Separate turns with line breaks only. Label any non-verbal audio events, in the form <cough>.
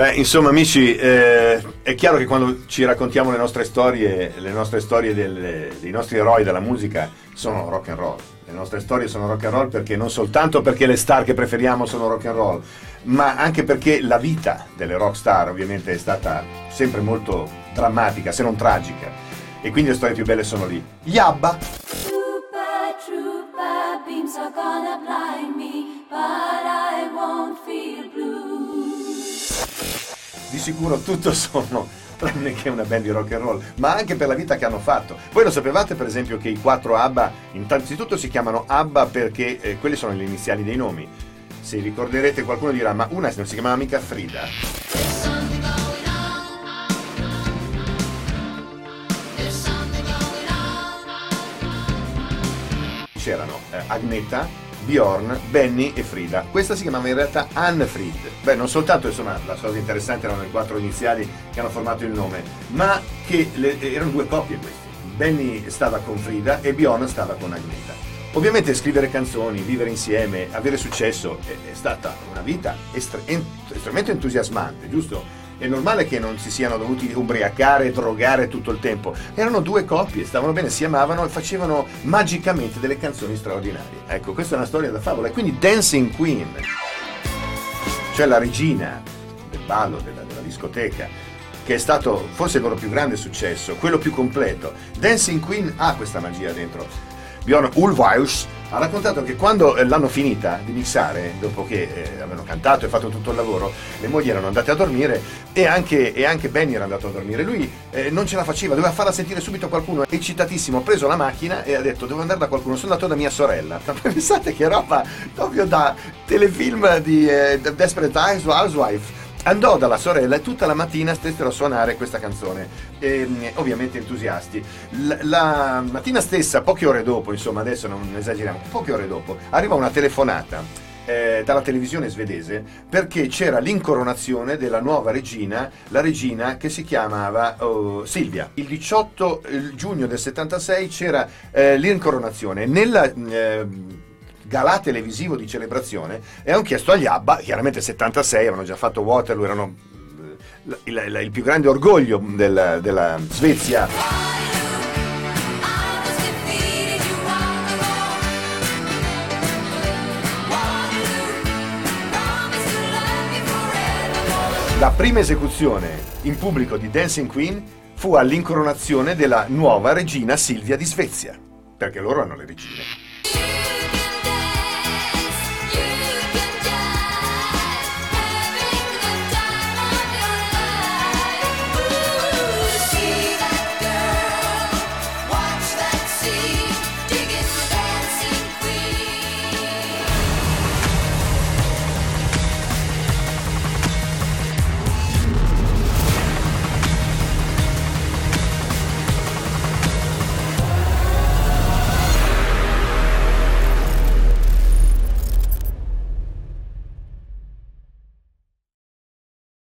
Beh, insomma, amici, eh, è chiaro che quando ci raccontiamo le nostre storie, le nostre storie delle, dei nostri eroi della musica sono rock and roll. Le nostre storie sono rock and roll perché non soltanto perché le star che preferiamo sono rock and roll, ma anche perché la vita delle rock star ovviamente è stata sempre molto drammatica, se non tragica. E quindi le storie più belle sono lì. Gli Abba.
Trooper, trooper, beams are gonna blind me, but I won't feel
sicuro tutto sono tranne che una band di rock and roll, ma anche per la vita che hanno fatto. Voi lo sapevate per esempio che i quattro ABBA innanzitutto si chiamano ABBA perché eh, quelle sono le iniziali dei nomi. Se ricorderete qualcuno dirà ma una non si chiamava mica Frida. C'erano eh, Agneta, Bjorn, Benny e Frida. Questa si chiamava in realtà Anne Fried. Beh, non soltanto insomma la cosa interessante erano le quattro iniziali che hanno formato il nome, ma che le- erano due coppie questi. Benny stava con Frida e Bjorn stava con Agneta. Ovviamente scrivere canzoni, vivere insieme, avere successo è, è stata una vita estre- en- estremamente entusiasmante, giusto? È normale che non si siano dovuti ubriacare e drogare tutto il tempo. Erano due coppie, stavano bene, si amavano e facevano magicamente delle canzoni straordinarie. Ecco, questa è una storia da favola. E quindi Dancing Queen, cioè la regina del ballo, della, della discoteca, che è stato forse il loro più grande successo, quello più completo. Dancing Queen ha questa magia dentro. Bjorn Ulvaeus ha raccontato che quando eh, l'hanno finita di mixare, dopo che eh, avevano cantato e fatto tutto il lavoro, le mogli erano andate a dormire e anche, e anche Benny era andato a dormire. Lui eh, non ce la faceva, doveva farla sentire subito qualcuno. Eccitatissimo, ha preso la macchina e ha detto devo andare da qualcuno, sono andato da mia sorella. <laughs> Pensate che roba proprio da telefilm di eh, Desperate Housewife. Andò dalla sorella e tutta la mattina stessero a suonare questa canzone, Ehm, ovviamente entusiasti. L- la mattina stessa, poche ore dopo, insomma adesso non esageriamo, poche ore dopo, arriva una telefonata eh, dalla televisione svedese perché c'era l'incoronazione della nuova regina, la regina che si chiamava oh, Silvia. Il 18 giugno del 76 c'era eh, l'incoronazione. Nella... eh, galà televisivo di celebrazione e hanno chiesto agli ABBA, chiaramente 76, avevano già fatto Waterloo, erano eh, il, il- il più grande orgoglio del- della Svezia. La prima esecuzione in pubblico di Dancing Queen fu all'incoronazione della nuova regina Silvia di Svezia, perché loro hanno le regine.